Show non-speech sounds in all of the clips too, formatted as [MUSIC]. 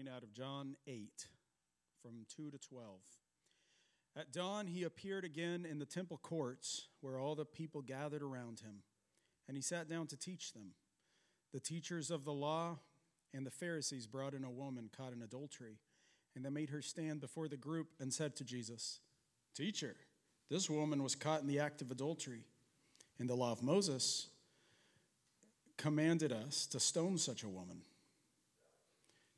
morning out of John 8, from 2 to 12. At dawn, he appeared again in the temple courts where all the people gathered around him, and he sat down to teach them. The teachers of the law and the Pharisees brought in a woman caught in adultery, and they made her stand before the group and said to Jesus, Teacher, this woman was caught in the act of adultery. And the law of Moses, commanded us to stone such a woman.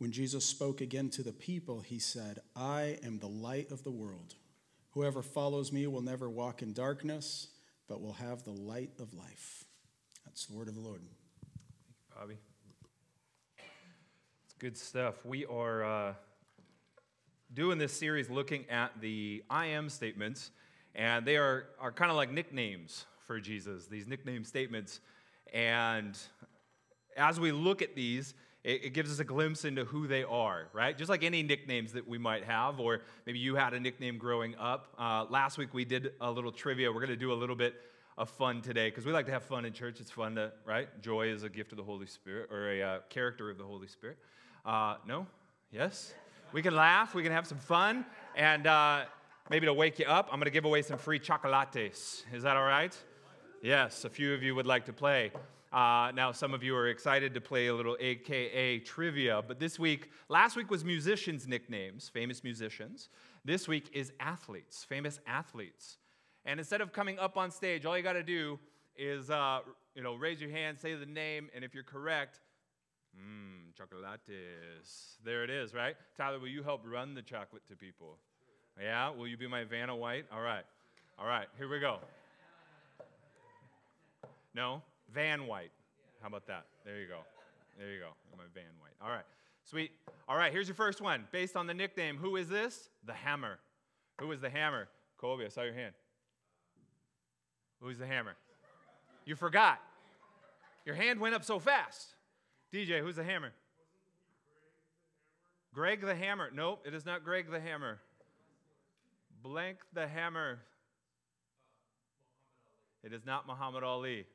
When Jesus spoke again to the people, he said, I am the light of the world. Whoever follows me will never walk in darkness, but will have the light of life. That's the word of the Lord. Thank you, Bobby. It's good stuff. We are uh, doing this series looking at the I am statements, and they are, are kind of like nicknames for Jesus, these nickname statements. And as we look at these, it, it, gives us a glimpse into who they are, right? Just like any nicknames that we might have, or maybe you had a nickname growing up. Uh, last week we did a little trivia. We're going to do a little bit of fun today because we like to have fun in church. It's fun to, right? Joy is a gift of the Holy Spirit or a uh, character of the Holy Spirit. Uh, no? Yes? We can laugh, we can have some fun, and uh, maybe to wake you up, I'm going to give away some free chocolates. Is that all right? Yes, a few of you would like to play. Uh, now, some of you are excited to play a little AKA trivia, but this week, last week was musicians' nicknames, famous musicians. This week is athletes, famous athletes. And instead of coming up on stage, all you got to do is, uh, you know, raise your hand, say the name, and if you're correct, mmm, chocolates. There it is, right? Tyler, will you help run the chocolate to people? Yeah? Will you be my Vanna White? All right. All right, here we go. No? Van White. How about that? There you go. There you go. My Van White. All right. Sweet. All right, here's your first one. Based on the nickname, who is this? The Hammer. Who is the Hammer? Colby, I saw your hand. Who's the Hammer? You forgot. Your hand went up so fast. DJ, who's the Hammer? Greg the Hammer. Nope, it is not Greg the Hammer. Blank the Hammer. It is not Muhammad Ali.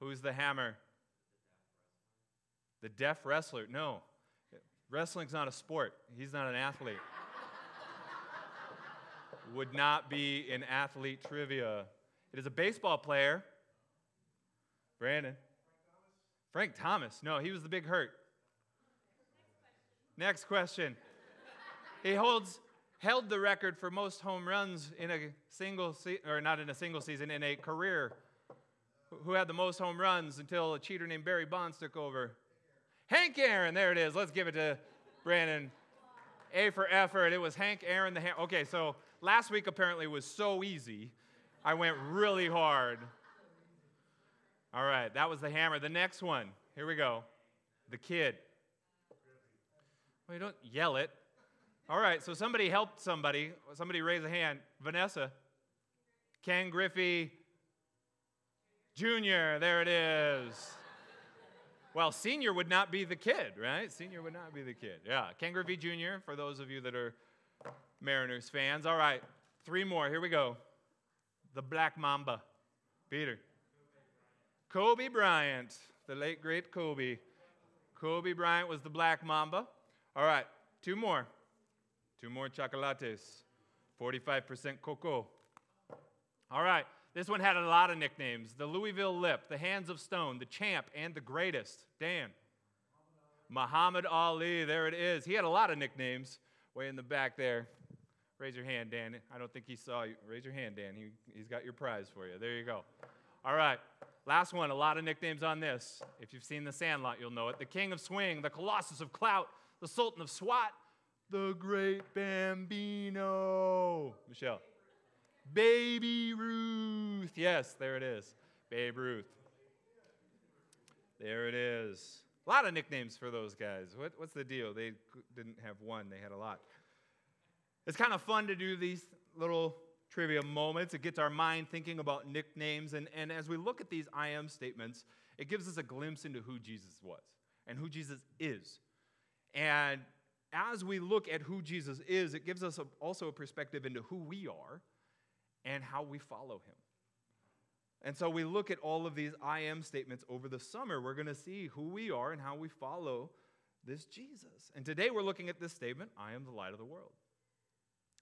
Who's the hammer? The deaf wrestler. No. Wrestling's not a sport. He's not an athlete. Would not be in athlete trivia. It is a baseball player. Brandon. Frank Thomas. No, he was the big hurt. Next question. He holds held the record for most home runs in a single se- or not in a single season in a career who had the most home runs until a cheater named Barry Bonds took over? Hank Aaron. There it is. Let's give it to Brandon. A for effort. It was Hank Aaron the Hammer. Okay, so last week apparently was so easy. I went really hard. All right, that was the hammer. The next one. Here we go. The kid. Well, you don't yell it. All right, so somebody helped somebody. Somebody raise a hand. Vanessa. Ken Griffey Junior, there it is. Well, senior would not be the kid, right? Senior would not be the kid. Yeah, Griffey Jr., for those of you that are Mariners fans. All right, three more. Here we go. The Black Mamba. Peter. Kobe Bryant, the late great Kobe. Kobe Bryant was the Black Mamba. All right, two more. Two more chocolates. 45% cocoa. All right, this one had a lot of nicknames the Louisville Lip, the Hands of Stone, the Champ, and the Greatest. Dan. Muhammad Ali, there it is. He had a lot of nicknames way in the back there. Raise your hand, Dan. I don't think he saw you. Raise your hand, Dan. He, he's got your prize for you. There you go. All right. Last one. A lot of nicknames on this. If you've seen The Sandlot, you'll know it. The King of Swing, the Colossus of Clout, the Sultan of SWAT, the Great Bambino. Michelle. Baby Ruth. Yes, there it is. Babe Ruth. There it is. A lot of nicknames for those guys. What, what's the deal? They didn't have one, they had a lot. It's kind of fun to do these little trivia moments. It gets our mind thinking about nicknames. And, and as we look at these I am statements, it gives us a glimpse into who Jesus was and who Jesus is. And as we look at who Jesus is, it gives us a, also a perspective into who we are and how we follow him. And so we look at all of these I am statements over the summer. We're going to see who we are and how we follow this Jesus. And today we're looking at this statement I am the light of the world.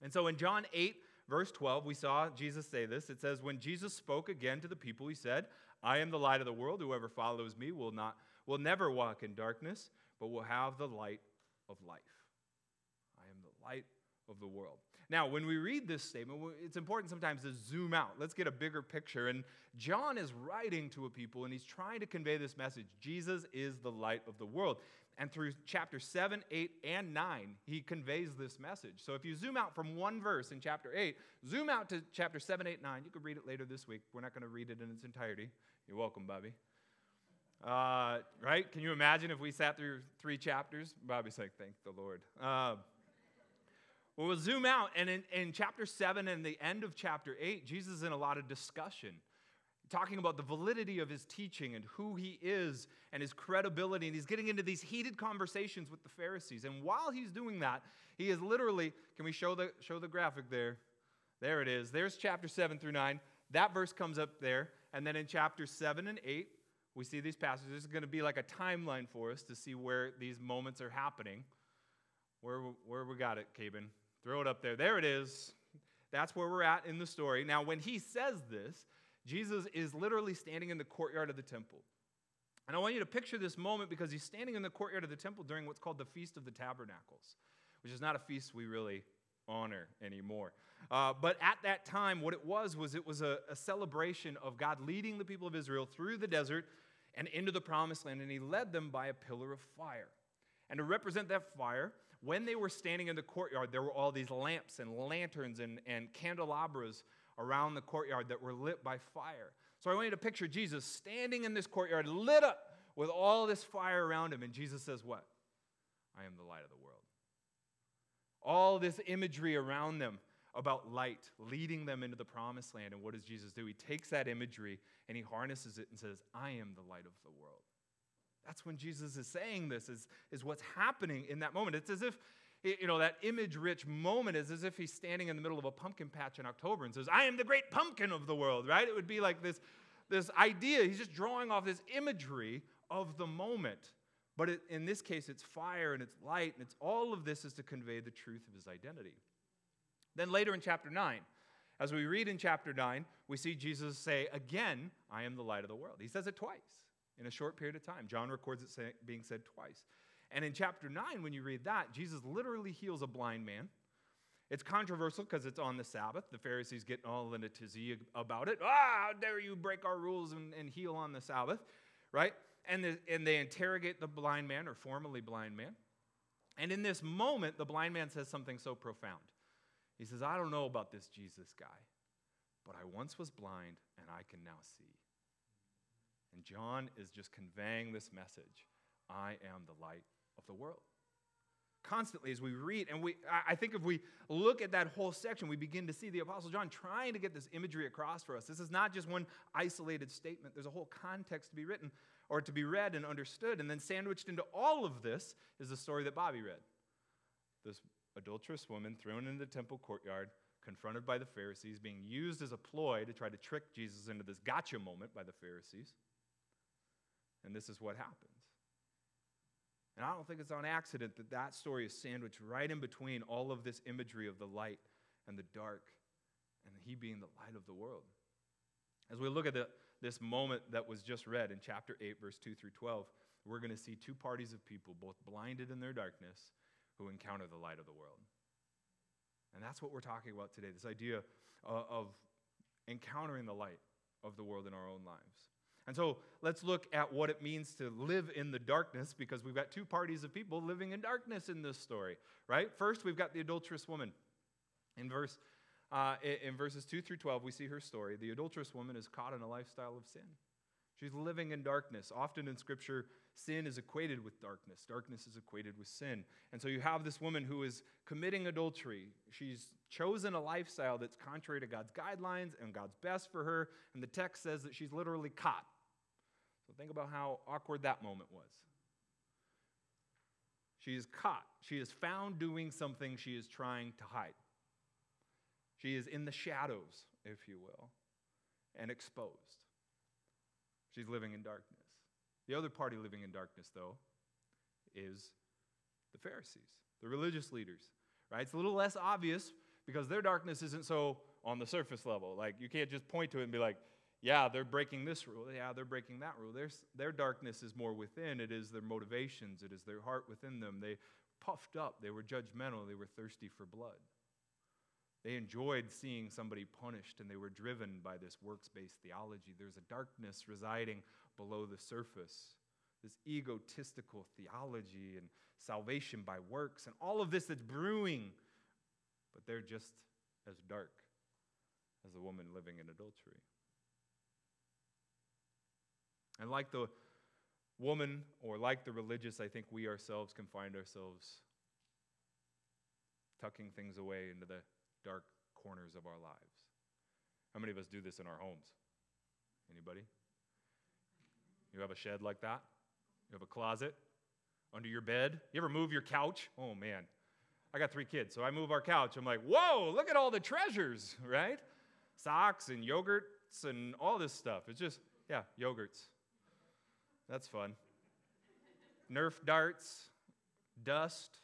And so in John 8, verse 12, we saw Jesus say this. It says, When Jesus spoke again to the people, he said, I am the light of the world. Whoever follows me will, not, will never walk in darkness, but will have the light of life. I am the light of the world. Now, when we read this statement, it's important sometimes to zoom out. Let's get a bigger picture. And John is writing to a people and he's trying to convey this message Jesus is the light of the world. And through chapter 7, 8, and 9, he conveys this message. So if you zoom out from one verse in chapter 8, zoom out to chapter 7, 8, 9. You can read it later this week. We're not going to read it in its entirety. You're welcome, Bobby. Uh, right? Can you imagine if we sat through three chapters? Bobby's like, thank the Lord. Uh, well, we'll zoom out, and in, in chapter 7 and the end of chapter 8, Jesus is in a lot of discussion talking about the validity of his teaching and who he is and his credibility. And he's getting into these heated conversations with the Pharisees. And while he's doing that, he is literally, can we show the, show the graphic there? There it is. There's chapter 7 through 9. That verse comes up there. And then in chapter 7 and 8, we see these passages. This is going to be like a timeline for us to see where these moments are happening. Where, where we got it, Cabin? Throw it up there. There it is. That's where we're at in the story. Now, when he says this, Jesus is literally standing in the courtyard of the temple. And I want you to picture this moment because he's standing in the courtyard of the temple during what's called the Feast of the Tabernacles, which is not a feast we really honor anymore. Uh, but at that time, what it was was it was a, a celebration of God leading the people of Israel through the desert and into the promised land, and he led them by a pillar of fire. And to represent that fire, when they were standing in the courtyard, there were all these lamps and lanterns and, and candelabras around the courtyard that were lit by fire. So I want you to picture Jesus standing in this courtyard, lit up with all this fire around him. And Jesus says, What? I am the light of the world. All this imagery around them about light, leading them into the promised land. And what does Jesus do? He takes that imagery and he harnesses it and says, I am the light of the world. That's when Jesus is saying this, is, is what's happening in that moment. It's as if you know, that image rich moment is as if he's standing in the middle of a pumpkin patch in October and says, I am the great pumpkin of the world, right? It would be like this, this idea. He's just drawing off this imagery of the moment. But it, in this case, it's fire and it's light, and it's all of this is to convey the truth of his identity. Then later in chapter 9, as we read in chapter 9, we see Jesus say, Again, I am the light of the world. He says it twice in a short period of time. John records it say, being said twice. And in chapter 9, when you read that, Jesus literally heals a blind man. It's controversial because it's on the Sabbath. The Pharisees get all in a tizzy about it. Ah, how dare you break our rules and, and heal on the Sabbath, right? And, the, and they interrogate the blind man or formerly blind man. And in this moment, the blind man says something so profound. He says, I don't know about this Jesus guy, but I once was blind and I can now see. And John is just conveying this message I am the light of the world. Constantly, as we read, and we, I think if we look at that whole section, we begin to see the Apostle John trying to get this imagery across for us. This is not just one isolated statement, there's a whole context to be written or to be read and understood. And then sandwiched into all of this is the story that Bobby read. This adulterous woman thrown into the temple courtyard, confronted by the Pharisees, being used as a ploy to try to trick Jesus into this gotcha moment by the Pharisees. And this is what happens. And I don't think it's on accident that that story is sandwiched right in between all of this imagery of the light and the dark, and he being the light of the world. As we look at the, this moment that was just read in chapter 8, verse 2 through 12, we're going to see two parties of people, both blinded in their darkness, who encounter the light of the world. And that's what we're talking about today this idea uh, of encountering the light of the world in our own lives. And so let's look at what it means to live in the darkness because we've got two parties of people living in darkness in this story, right? First, we've got the adulterous woman. In, verse, uh, in verses 2 through 12, we see her story. The adulterous woman is caught in a lifestyle of sin. She's living in darkness. Often in Scripture, sin is equated with darkness. Darkness is equated with sin. And so you have this woman who is committing adultery. She's chosen a lifestyle that's contrary to God's guidelines and God's best for her. And the text says that she's literally caught. So think about how awkward that moment was. She is caught. She is found doing something she is trying to hide. She is in the shadows, if you will, and exposed. She's living in darkness. The other party living in darkness, though, is the Pharisees, the religious leaders, right? It's a little less obvious because their darkness isn't so on the surface level. Like, you can't just point to it and be like, yeah, they're breaking this rule. Yeah, they're breaking that rule. Their, their darkness is more within. It is their motivations, it is their heart within them. They puffed up, they were judgmental, they were thirsty for blood. They enjoyed seeing somebody punished and they were driven by this works based theology. There's a darkness residing below the surface, this egotistical theology and salvation by works and all of this that's brewing, but they're just as dark as the woman living in adultery. And like the woman or like the religious, I think we ourselves can find ourselves tucking things away into the dark corners of our lives. How many of us do this in our homes? Anybody? You have a shed like that? You have a closet under your bed? You ever move your couch? Oh man. I got three kids, so I move our couch. I'm like, whoa, look at all the treasures, [LAUGHS] right? Socks and yogurts and all this stuff. It's just, yeah, yogurts. That's fun. Nerf darts, dust,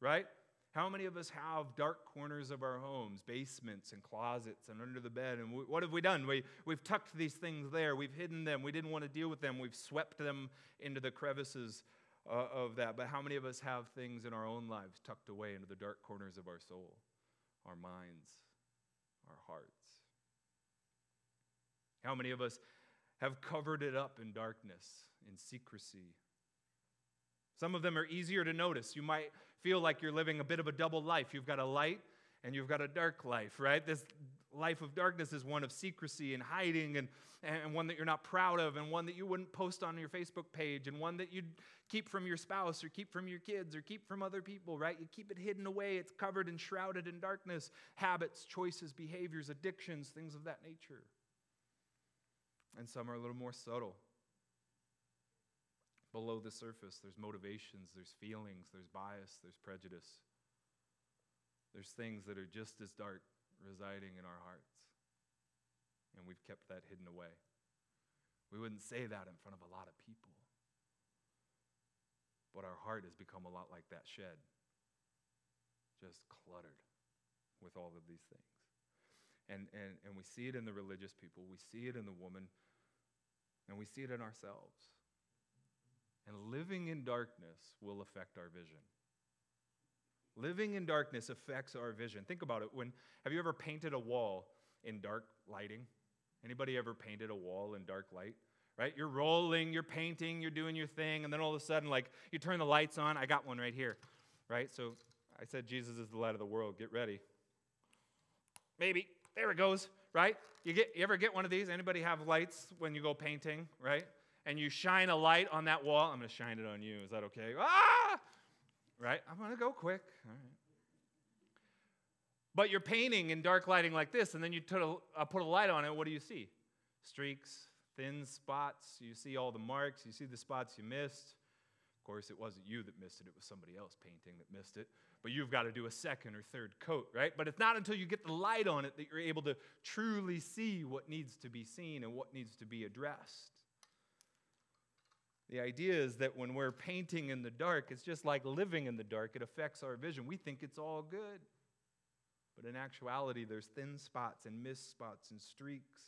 right? How many of us have dark corners of our homes, basements and closets and under the bed? And we, what have we done? We, we've tucked these things there. We've hidden them. We didn't want to deal with them. We've swept them into the crevices uh, of that. But how many of us have things in our own lives tucked away into the dark corners of our soul, our minds, our hearts? How many of us have covered it up in darkness, in secrecy? Some of them are easier to notice. You might feel like you're living a bit of a double life. You've got a light and you've got a dark life, right? This life of darkness is one of secrecy and hiding and, and one that you're not proud of and one that you wouldn't post on your Facebook page and one that you'd keep from your spouse or keep from your kids or keep from other people, right? You keep it hidden away. It's covered and shrouded in darkness. Habits, choices, behaviors, addictions, things of that nature. And some are a little more subtle below the surface. There's motivations, there's feelings, there's bias, there's prejudice. There's things that are just as dark residing in our hearts. And we've kept that hidden away. We wouldn't say that in front of a lot of people. But our heart has become a lot like that shed, just cluttered with all of these things. And, and, and we see it in the religious people, we see it in the woman, and we see it in ourselves. And living in darkness will affect our vision. Living in darkness affects our vision. Think about it. When have you ever painted a wall in dark lighting? Anybody ever painted a wall in dark light? Right? You're rolling, you're painting, you're doing your thing, and then all of a sudden, like you turn the lights on. I got one right here. Right? So I said Jesus is the light of the world. Get ready. Maybe. There it goes. Right? You get you ever get one of these? Anybody have lights when you go painting, right? and you shine a light on that wall, I'm going to shine it on you. Is that okay? Ah! Right? I'm going to go quick. All right. But you're painting in dark lighting like this, and then you put a, uh, put a light on it. What do you see? Streaks, thin spots. You see all the marks. You see the spots you missed. Of course, it wasn't you that missed it, it was somebody else painting that missed it. But you've got to do a second or third coat, right? But it's not until you get the light on it that you're able to truly see what needs to be seen and what needs to be addressed. The idea is that when we're painting in the dark, it's just like living in the dark. It affects our vision. We think it's all good. But in actuality, there's thin spots and missed spots and streaks.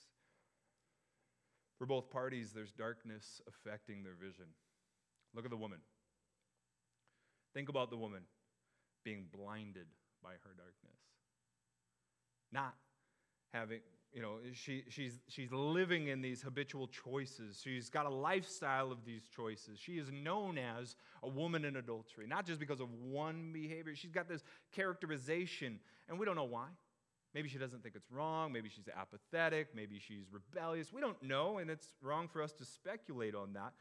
For both parties, there's darkness affecting their vision. Look at the woman. Think about the woman being blinded by her darkness. not having, you know, she, she's, she's living in these habitual choices. She's got a lifestyle of these choices. She is known as a woman in adultery, not just because of one behavior. She's got this characterization, and we don't know why. Maybe she doesn't think it's wrong. Maybe she's apathetic. Maybe she's rebellious. We don't know, and it's wrong for us to speculate on that.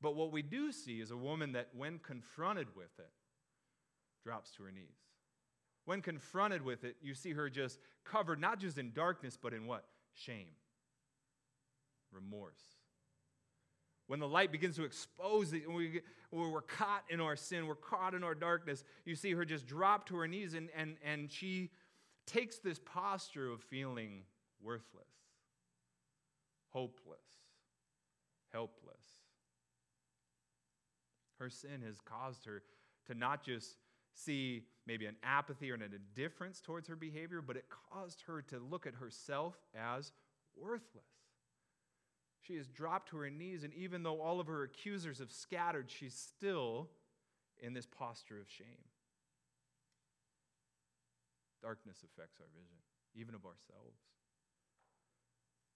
But what we do see is a woman that, when confronted with it, drops to her knees. When confronted with it, you see her just covered not just in darkness, but in what? Shame, remorse. When the light begins to expose it, when, we get, when we're caught in our sin, we're caught in our darkness, you see her just drop to her knees and, and, and she takes this posture of feeling worthless, hopeless, helpless. Her sin has caused her to not just see maybe an apathy or an indifference towards her behavior, but it caused her to look at herself as worthless. She has dropped to her knees, and even though all of her accusers have scattered, she's still in this posture of shame. Darkness affects our vision, even of ourselves.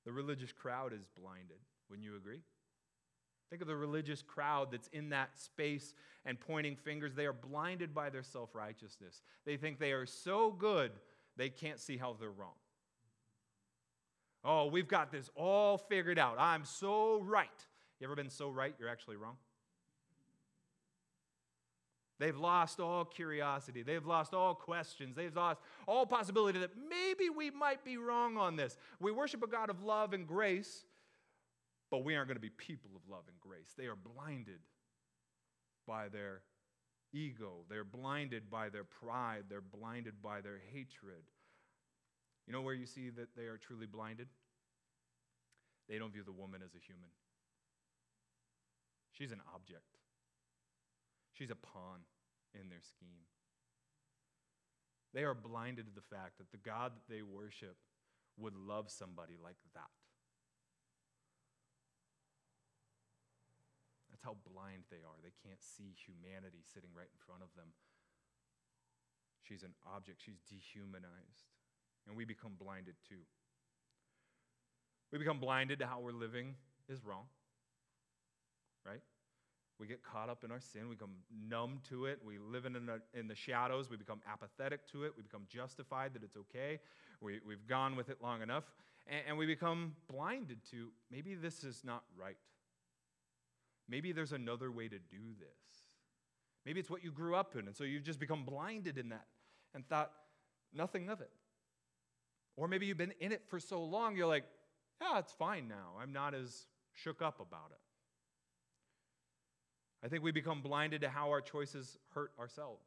The religious crowd is blinded. Wouldn't you agree? Think of the religious crowd that's in that space and pointing fingers. They are blinded by their self righteousness. They think they are so good, they can't see how they're wrong. Oh, we've got this all figured out. I'm so right. You ever been so right you're actually wrong? They've lost all curiosity. They've lost all questions. They've lost all possibility that maybe we might be wrong on this. We worship a God of love and grace, but we aren't going to be people of love and grace. They are blinded by their ego, they're blinded by their pride, they're blinded by their hatred. You know where you see that they are truly blinded? They don't view the woman as a human. She's an object. She's a pawn in their scheme. They are blinded to the fact that the God that they worship would love somebody like that. That's how blind they are. They can't see humanity sitting right in front of them. She's an object, she's dehumanized. And we become blinded too. We become blinded to how we're living is wrong, right? We get caught up in our sin. We become numb to it. We live in, the, in the shadows. We become apathetic to it. We become justified that it's okay. We, we've gone with it long enough. And, and we become blinded to maybe this is not right. Maybe there's another way to do this. Maybe it's what you grew up in, and so you've just become blinded in that and thought nothing of it. Or maybe you've been in it for so long, you're like, yeah, it's fine now. I'm not as shook up about it. I think we become blinded to how our choices hurt ourselves.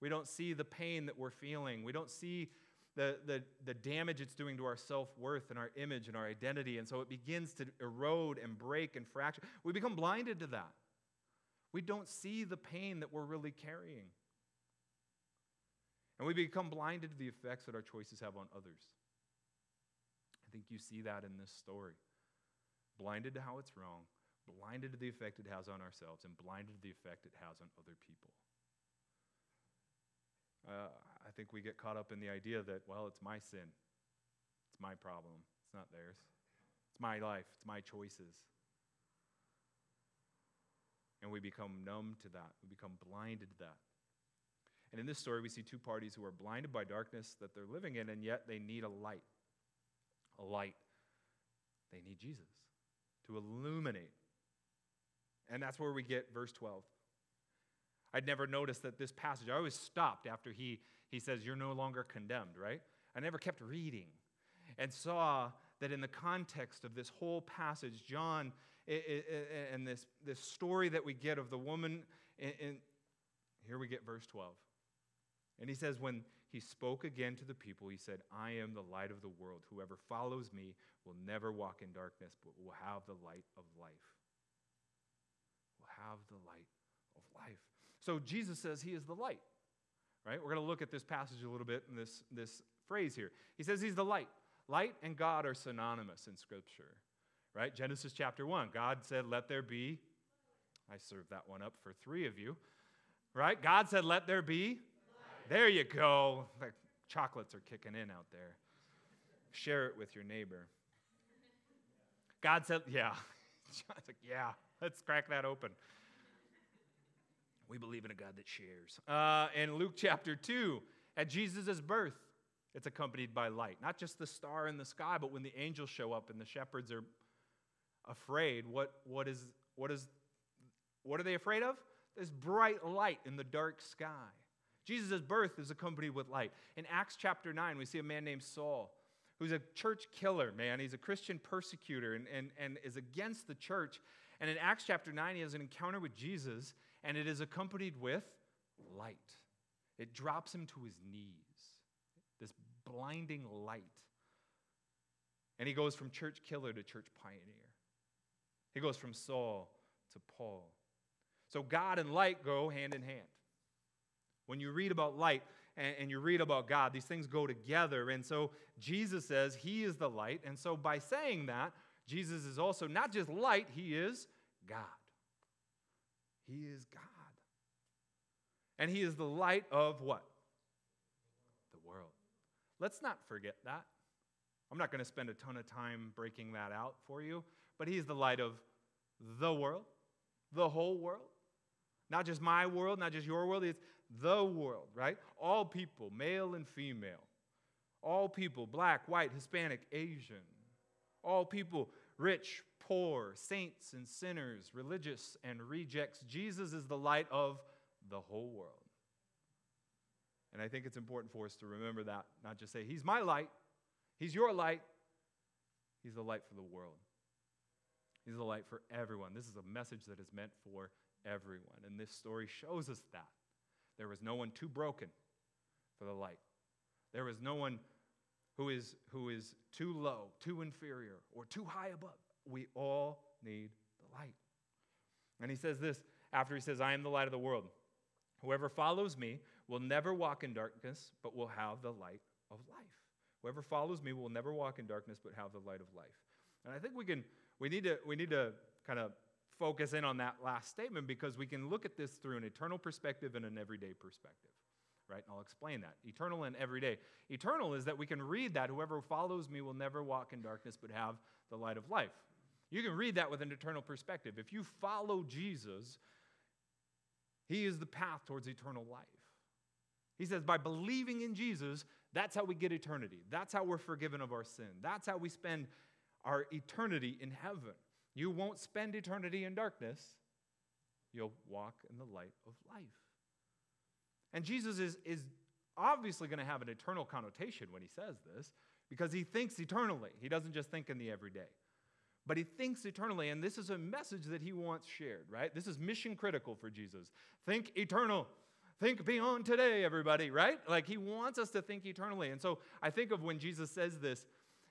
We don't see the pain that we're feeling. We don't see the, the, the damage it's doing to our self worth and our image and our identity. And so it begins to erode and break and fracture. We become blinded to that. We don't see the pain that we're really carrying. And we become blinded to the effects that our choices have on others. I think you see that in this story. Blinded to how it's wrong, blinded to the effect it has on ourselves, and blinded to the effect it has on other people. Uh, I think we get caught up in the idea that, well, it's my sin. It's my problem. It's not theirs. It's my life. It's my choices. And we become numb to that. We become blinded to that. And in this story, we see two parties who are blinded by darkness that they're living in, and yet they need a light. A light. They need Jesus to illuminate. And that's where we get verse 12. I'd never noticed that this passage, I always stopped after he, he says, You're no longer condemned, right? I never kept reading and saw that in the context of this whole passage, John, and this, this story that we get of the woman, and here we get verse 12. And he says, When he spoke again to the people, he said, I am the light of the world. Whoever follows me will never walk in darkness, but will have the light of life. Will have the light of life. So Jesus says he is the light, right? We're going to look at this passage a little bit in this, this phrase here. He says he's the light. Light and God are synonymous in Scripture, right? Genesis chapter 1, God said, Let there be. I served that one up for three of you, right? God said, Let there be. There you go. The chocolates are kicking in out there. Share it with your neighbor. God said, yeah. [LAUGHS] John's like, yeah, let's crack that open. We believe in a God that shares. Uh, in Luke chapter 2, at Jesus' birth, it's accompanied by light. Not just the star in the sky, but when the angels show up and the shepherds are afraid, what, what, is, what, is, what are they afraid of? There's bright light in the dark sky. Jesus' birth is accompanied with light. In Acts chapter 9, we see a man named Saul who's a church killer, man. He's a Christian persecutor and, and, and is against the church. And in Acts chapter 9, he has an encounter with Jesus, and it is accompanied with light. It drops him to his knees, this blinding light. And he goes from church killer to church pioneer. He goes from Saul to Paul. So God and light go hand in hand. When you read about light and, and, you read about God, these things go together. And so Jesus says he is the light. And so by saying that, Jesus is also not just light, he is God. He is God. And he is the light of what? The world. Let's not forget that. I'm not going to spend a ton of time breaking that out for you, but he's the light of the world, the whole world. Not just my world, not just your world, it's the world, right? All people, male and female. All people, black, white, Hispanic, Asian. All people, rich, poor, saints and sinners, religious and rejects. Jesus is the light of the whole world. And I think it's important for us to remember that, not just say, He's my light, He's your light, He's the light for the world. He's the light for everyone. This is a message that is meant for everyone. And this story shows us that. There was no one too broken for the light. There was no one who is, who is too low, too inferior, or too high above. We all need the light. And he says this after he says, I am the light of the world. Whoever follows me will never walk in darkness, but will have the light of life. Whoever follows me will never walk in darkness, but have the light of life. And I think we can, we need to, we need to kind of focus in on that last statement because we can look at this through an eternal perspective and an everyday perspective. Right? And I'll explain that. Eternal and everyday. Eternal is that we can read that whoever follows me will never walk in darkness but have the light of life. You can read that with an eternal perspective. If you follow Jesus, he is the path towards eternal life. He says, by believing in Jesus, that's how we get eternity. That's how we're forgiven of our sin. That's how we spend our eternity in heaven. You won't spend eternity in darkness, you'll walk in the light of life. And Jesus is, is obviously going to have an eternal connotation when he says this because he thinks eternally. He doesn't just think in the everyday, but he thinks eternally. And this is a message that he wants shared, right? This is mission critical for Jesus. Think eternal. Think beyond today, everybody, right? Like he wants us to think eternally. And so I think of when Jesus says this,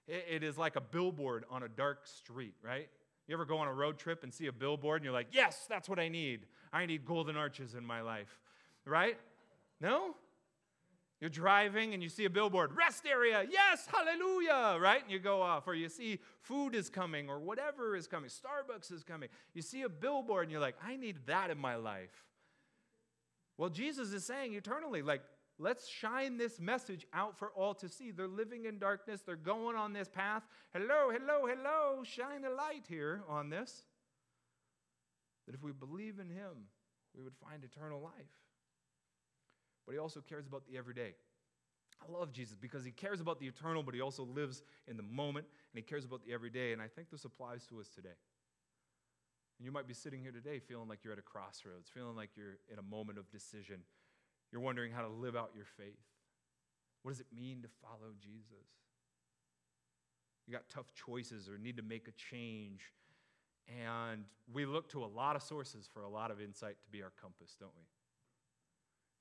it is like a billboard on a dark street, right? You ever go on a road trip and see a billboard and you're like, yes, that's what I need. I need golden arches in my life, right? No? You're driving and you see a billboard, rest area, yes, hallelujah, right? And you go off, or you see food is coming, or whatever is coming, Starbucks is coming. You see a billboard and you're like, I need that in my life. Well, Jesus is saying eternally, like, Let's shine this message out for all to see. They're living in darkness, they're going on this path. Hello, hello, hello, shine a light here on this. That if we believe in Him, we would find eternal life. But He also cares about the everyday. I love Jesus because He cares about the eternal, but He also lives in the moment and He cares about the everyday. And I think this applies to us today. And you might be sitting here today feeling like you're at a crossroads, feeling like you're in a moment of decision you're wondering how to live out your faith. What does it mean to follow Jesus? You got tough choices or need to make a change. And we look to a lot of sources for a lot of insight to be our compass, don't we?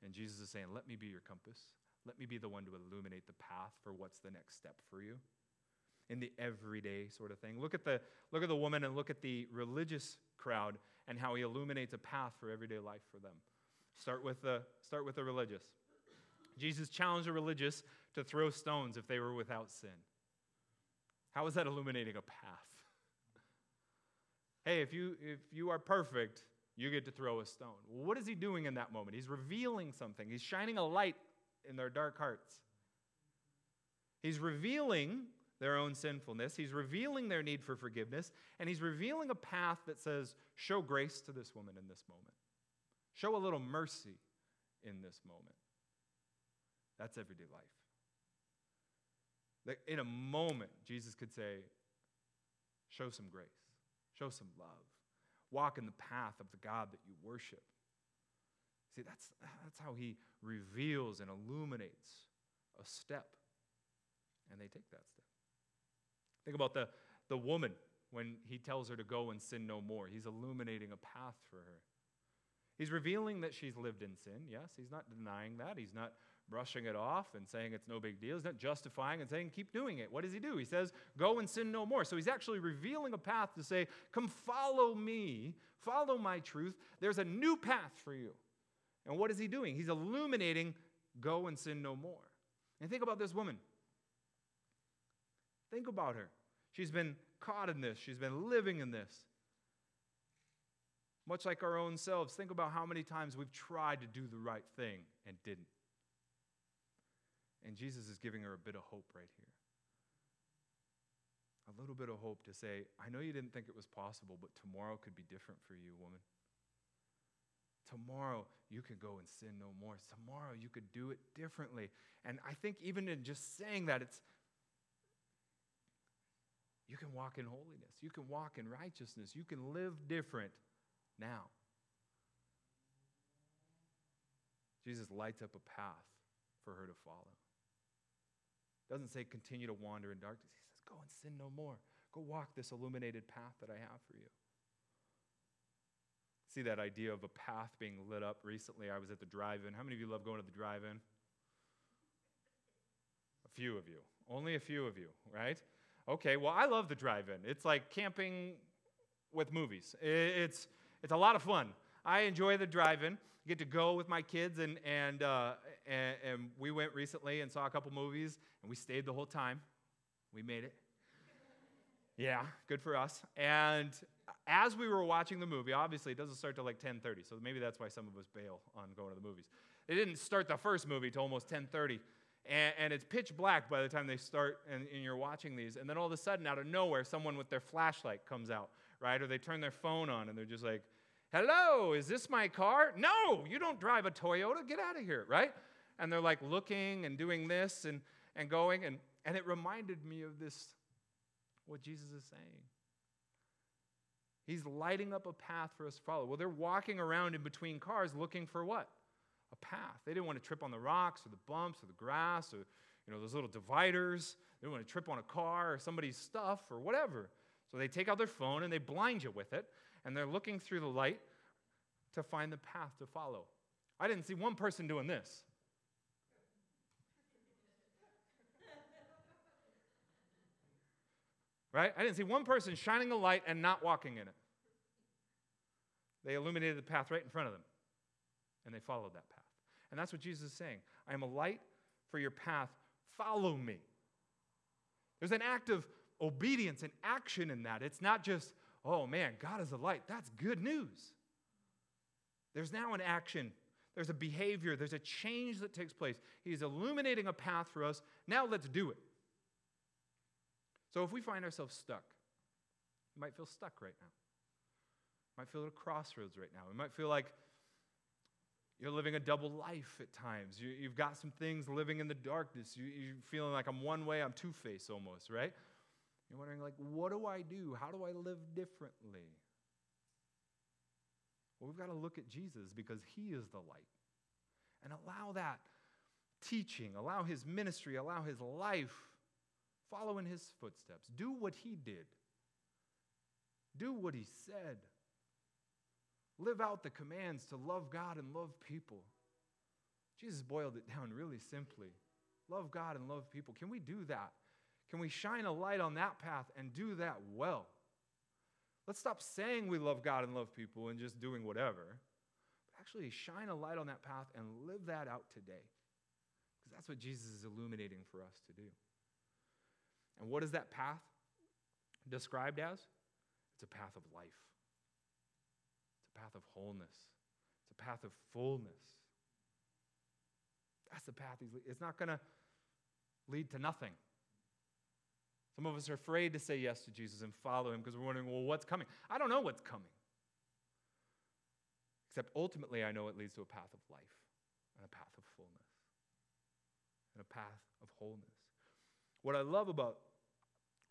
And Jesus is saying, Let me be your compass. Let me be the one to illuminate the path for what's the next step for you in the everyday sort of thing. Look at the, look at the woman and look at the religious crowd and how he illuminates a path for everyday life for them. Start with the, start with the religious. Jesus challenged the religious to throw stones if they were without sin. How is that illuminating a path? hey, if you, if you are perfect, you get to throw a stone. what is he doing in that moment? He's revealing something, he's shining a light in their dark hearts. He's revealing their own sinfulness, he's revealing their need for forgiveness, and he's revealing a path that says, Show grace to this woman in this moment. Show a little mercy in this moment. That's everyday life. That in a moment, Jesus could say, Show some grace, show some love, walk in the path of the God that you worship. See, that's, that's how he reveals and illuminates a step. And they take that step. Think about the, the woman when he tells her to go and sin no more. He's illuminating a path for her. He's revealing that she's lived in sin. Yes, he's not denying that. He's not brushing it off and saying it's no big deal. He's not justifying and saying keep doing it. What does he do? He says, go and sin no more. So he's actually revealing a path to say, come follow me, follow my truth. There's a new path for you. And what is he doing? He's illuminating, go and sin no more. And think about this woman. Think about her. She's been caught in this, she's been living in this. Much like our own selves, think about how many times we've tried to do the right thing and didn't. And Jesus is giving her a bit of hope right here. A little bit of hope to say, I know you didn't think it was possible, but tomorrow could be different for you, woman. Tomorrow you could go and sin no more. Tomorrow you could do it differently. And I think even in just saying that, it's you can walk in holiness. You can walk in righteousness. You can live different now. Jesus lights up a path for her to follow. Doesn't say continue to wander in darkness. He says, go and sin no more. Go walk this illuminated path that I have for you. See that idea of a path being lit up recently. I was at the drive in. How many of you love going to the drive in? A few of you. Only a few of you, right? Okay, well, I love the drive in. It's like camping with movies, it's, it's a lot of fun. I enjoy the drive in. Get to go with my kids, and, and, uh, and, and we went recently and saw a couple movies, and we stayed the whole time. We made it. Yeah, good for us. And as we were watching the movie, obviously it doesn't start till like 10:30, so maybe that's why some of us bail on going to the movies. It didn't start the first movie till almost 10:30, and, and, it's pitch black by the time they start and, and, you're watching these. And then all of a sudden, out of nowhere, someone with their flashlight comes out, right? Or they turn their phone on and they're just like, Hello, is this my car? No, you don't drive a Toyota. Get out of here, right? And they're like looking and doing this and, and going. And, and it reminded me of this, what Jesus is saying. He's lighting up a path for us to follow. Well, they're walking around in between cars looking for what? A path. They didn't want to trip on the rocks or the bumps or the grass or you know those little dividers. They didn't want to trip on a car or somebody's stuff or whatever. So they take out their phone and they blind you with it and they're looking through the light to find the path to follow. I didn't see one person doing this. Right? I didn't see one person shining a light and not walking in it. They illuminated the path right in front of them, and they followed that path. And that's what Jesus is saying I am a light for your path. Follow me. There's an act of obedience and action in that. It's not just, oh man, God is a light. That's good news. There's now an action, there's a behavior, there's a change that takes place. He's illuminating a path for us. Now let's do it. So if we find ourselves stuck, we might feel stuck right now. We might feel at a crossroads right now. We might feel like you're living a double life at times. You, have got some things living in the darkness. You, you're feeling like I'm one way, I'm two faced almost, right? You're wondering, like, what do I do? How do I live differently? Well, we've got to look at Jesus because he is the light. And allow that teaching, allow his ministry, allow his life, follow in his footsteps. Do what he did, do what he said. Live out the commands to love God and love people. Jesus boiled it down really simply love God and love people. Can we do that? Can we shine a light on that path and do that well? Let's stop saying we love God and love people and just doing whatever. But actually, shine a light on that path and live that out today. Because that's what Jesus is illuminating for us to do. And what is that path described as? It's a path of life, it's a path of wholeness, it's a path of fullness. That's the path. It's not going to lead to nothing. Some of us are afraid to say yes to Jesus and follow him because we're wondering, well, what's coming? I don't know what's coming. Except ultimately, I know it leads to a path of life and a path of fullness and a path of wholeness. What I love about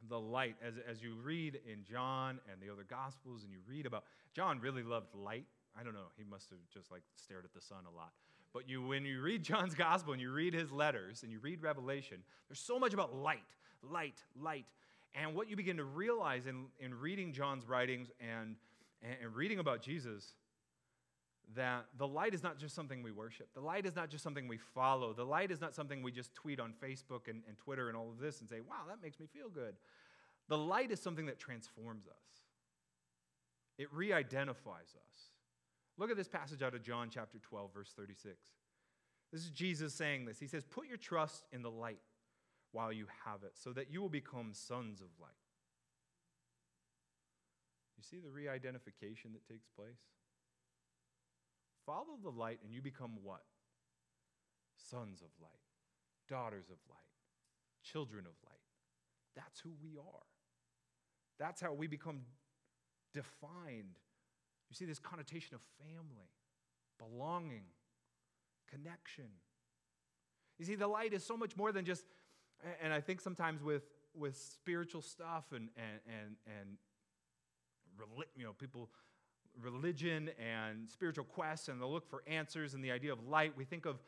the light, as, as you read in John and the other Gospels, and you read about, John really loved light. I don't know, he must have just like stared at the sun a lot. But you, when you read [LAUGHS] John's Gospel and you read his letters and you read Revelation, there's so much about light, light, light. And what you begin to realize in, in reading John's writings and, and reading about Jesus that the light is not just something we worship. The light is not just something we follow. The light is not something we just tweet on Facebook and, and Twitter and all of this and say, wow, that makes me feel good. The light is something that transforms us, it re identifies us. Look at this passage out of John chapter 12, verse 36. This is Jesus saying this. He says, Put your trust in the light while you have it, so that you will become sons of light. You see the re identification that takes place? Follow the light, and you become what? Sons of light, daughters of light, children of light. That's who we are. That's how we become defined. You see this connotation of family, belonging, connection. You see, the light is so much more than just, and I think sometimes with, with spiritual stuff and, and, and, and you know, people religion and spiritual quests and they'll look for answers and the idea of light, we think of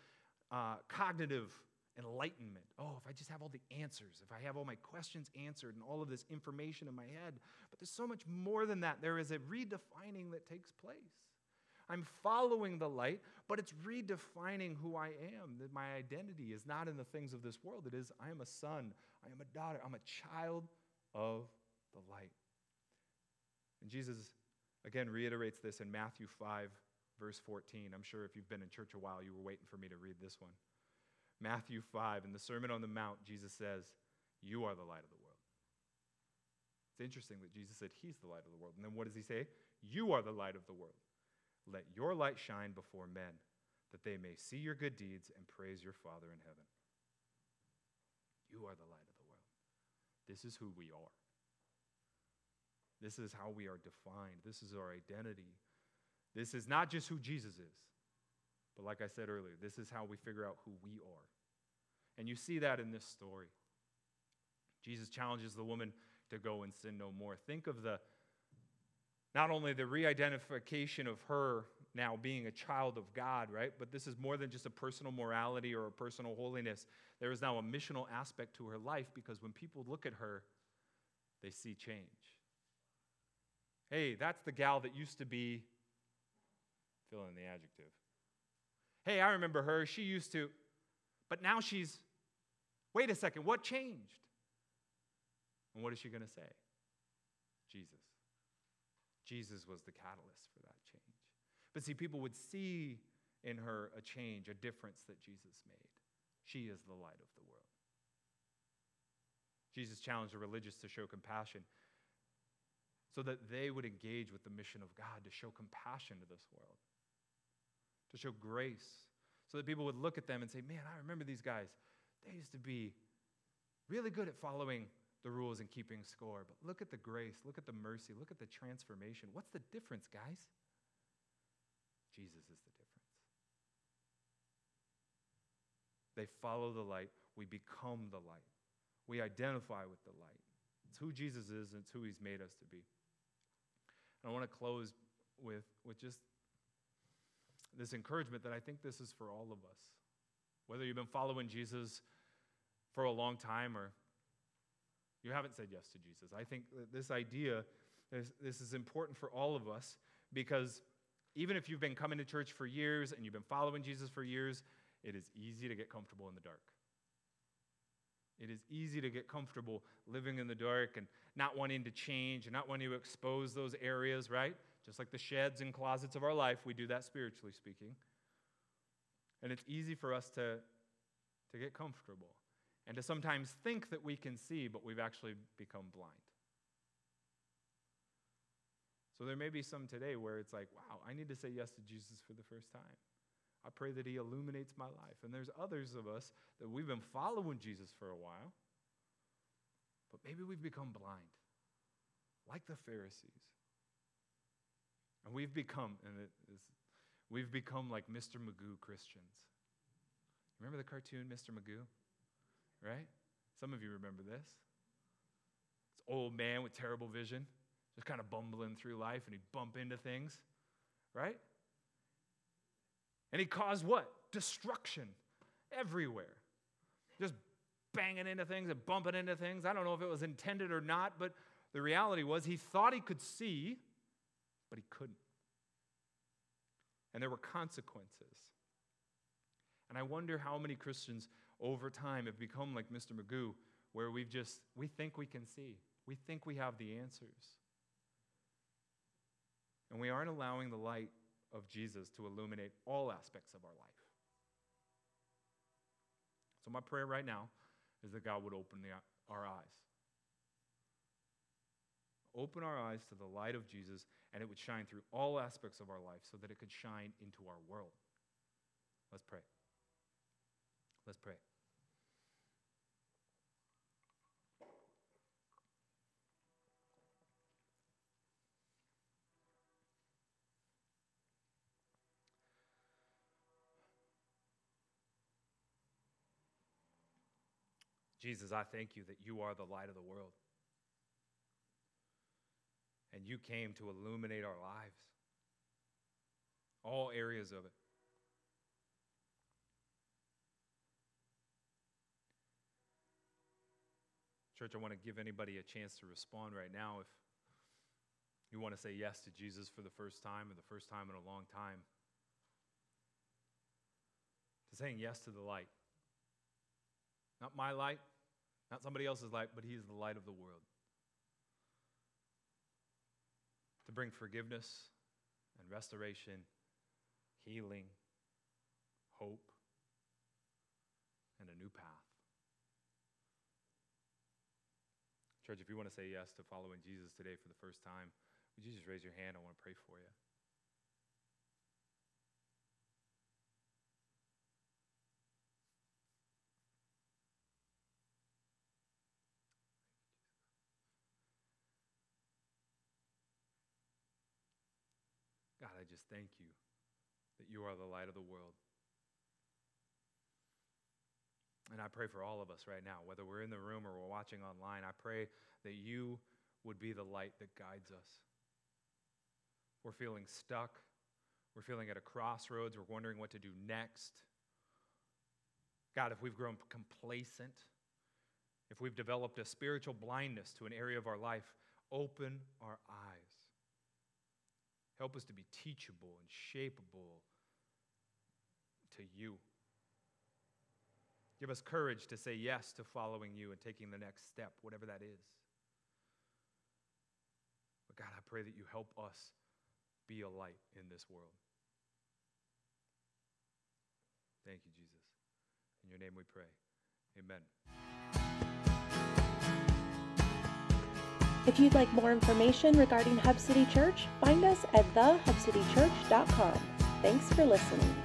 uh, cognitive enlightenment. Oh, if I just have all the answers, if I have all my questions answered and all of this information in my head. But there's so much more than that. There is a redefining that takes place. I'm following the light, but it's redefining who I am. That my identity is not in the things of this world. It is I am a son, I am a daughter, I'm a child of the light. And Jesus again reiterates this in Matthew 5, verse 14. I'm sure if you've been in church a while, you were waiting for me to read this one. Matthew 5, in the Sermon on the Mount, Jesus says, You are the light of the world. It's interesting that Jesus said He's the light of the world. And then what does He say? You are the light of the world. Let your light shine before men, that they may see your good deeds and praise your Father in heaven. You are the light of the world. This is who we are. This is how we are defined. This is our identity. This is not just who Jesus is, but like I said earlier, this is how we figure out who we are. And you see that in this story. Jesus challenges the woman to go and sin no more. Think of the not only the re identification of her now being a child of God, right? But this is more than just a personal morality or a personal holiness. There is now a missional aspect to her life because when people look at her, they see change. Hey, that's the gal that used to be, fill in the adjective. Hey, I remember her. She used to, but now she's, wait a second, what changed? And what is she going to say? Jesus. Jesus was the catalyst for that change. But see, people would see in her a change, a difference that Jesus made. She is the light of the world. Jesus challenged the religious to show compassion so that they would engage with the mission of God to show compassion to this world to show grace, so that people would look at them and say, Man, I remember these guys. They used to be really good at following the rules and keeping score. But look at the grace, look at the mercy, look at the transformation. What's the difference, guys? Jesus is the difference. They follow the light, we become the light. We identify with the light. It's who Jesus is, and it's who he's made us to be. And I want to close with, with just this encouragement that I think this is for all of us. Whether you've been following Jesus for a long time or you haven't said yes to Jesus, I think this idea, this, this is important for all of us because even if you've been coming to church for years and you've been following Jesus for years, it is easy to get comfortable in the dark. It is easy to get comfortable living in the dark and not wanting to change and not wanting to expose those areas, right? Just like the sheds and closets of our life, we do that spiritually speaking. And it's easy for us to, to get comfortable and to sometimes think that we can see, but we've actually become blind. So there may be some today where it's like, wow, I need to say yes to Jesus for the first time. I pray that He illuminates my life. And there's others of us that we've been following Jesus for a while, But maybe we've become blind, like the Pharisees. And we've become, and it is, we've become like Mr. Magoo Christians. Remember the cartoon, Mr. Magoo? Right? Some of you remember this. It's old man with terrible vision, just kind of bumbling through life, and he'd bump into things, right? And he caused what? Destruction everywhere. Just banging into things and bumping into things. I don't know if it was intended or not, but the reality was he thought he could see, but he couldn't. And there were consequences. And I wonder how many Christians over time have become like Mr. Magoo, where we've just, we think we can see, we think we have the answers. And we aren't allowing the light of Jesus to illuminate all aspects of our life. So, my prayer right now is that God would open the, our eyes. Open our eyes to the light of Jesus, and it would shine through all aspects of our life so that it could shine into our world. Let's pray. Let's pray. Jesus, I thank you that you are the light of the world. And you came to illuminate our lives, all areas of it. Church, I want to give anybody a chance to respond right now if you want to say yes to Jesus for the first time or the first time in a long time. To saying yes to the light. Not my light, not somebody else's light, but He is the light of the world. To bring forgiveness and restoration, healing, hope, and a new path. Church, if you want to say yes to following Jesus today for the first time, would you just raise your hand? I want to pray for you. I just thank you that you are the light of the world. And I pray for all of us right now, whether we're in the room or we're watching online, I pray that you would be the light that guides us. We're feeling stuck. We're feeling at a crossroads. We're wondering what to do next. God, if we've grown complacent, if we've developed a spiritual blindness to an area of our life, open our eyes. Help us to be teachable and shapeable to you. Give us courage to say yes to following you and taking the next step, whatever that is. But God, I pray that you help us be a light in this world. Thank you, Jesus. In your name we pray. Amen. If you'd like more information regarding Hub City Church, find us at thehubcitychurch.com. Thanks for listening.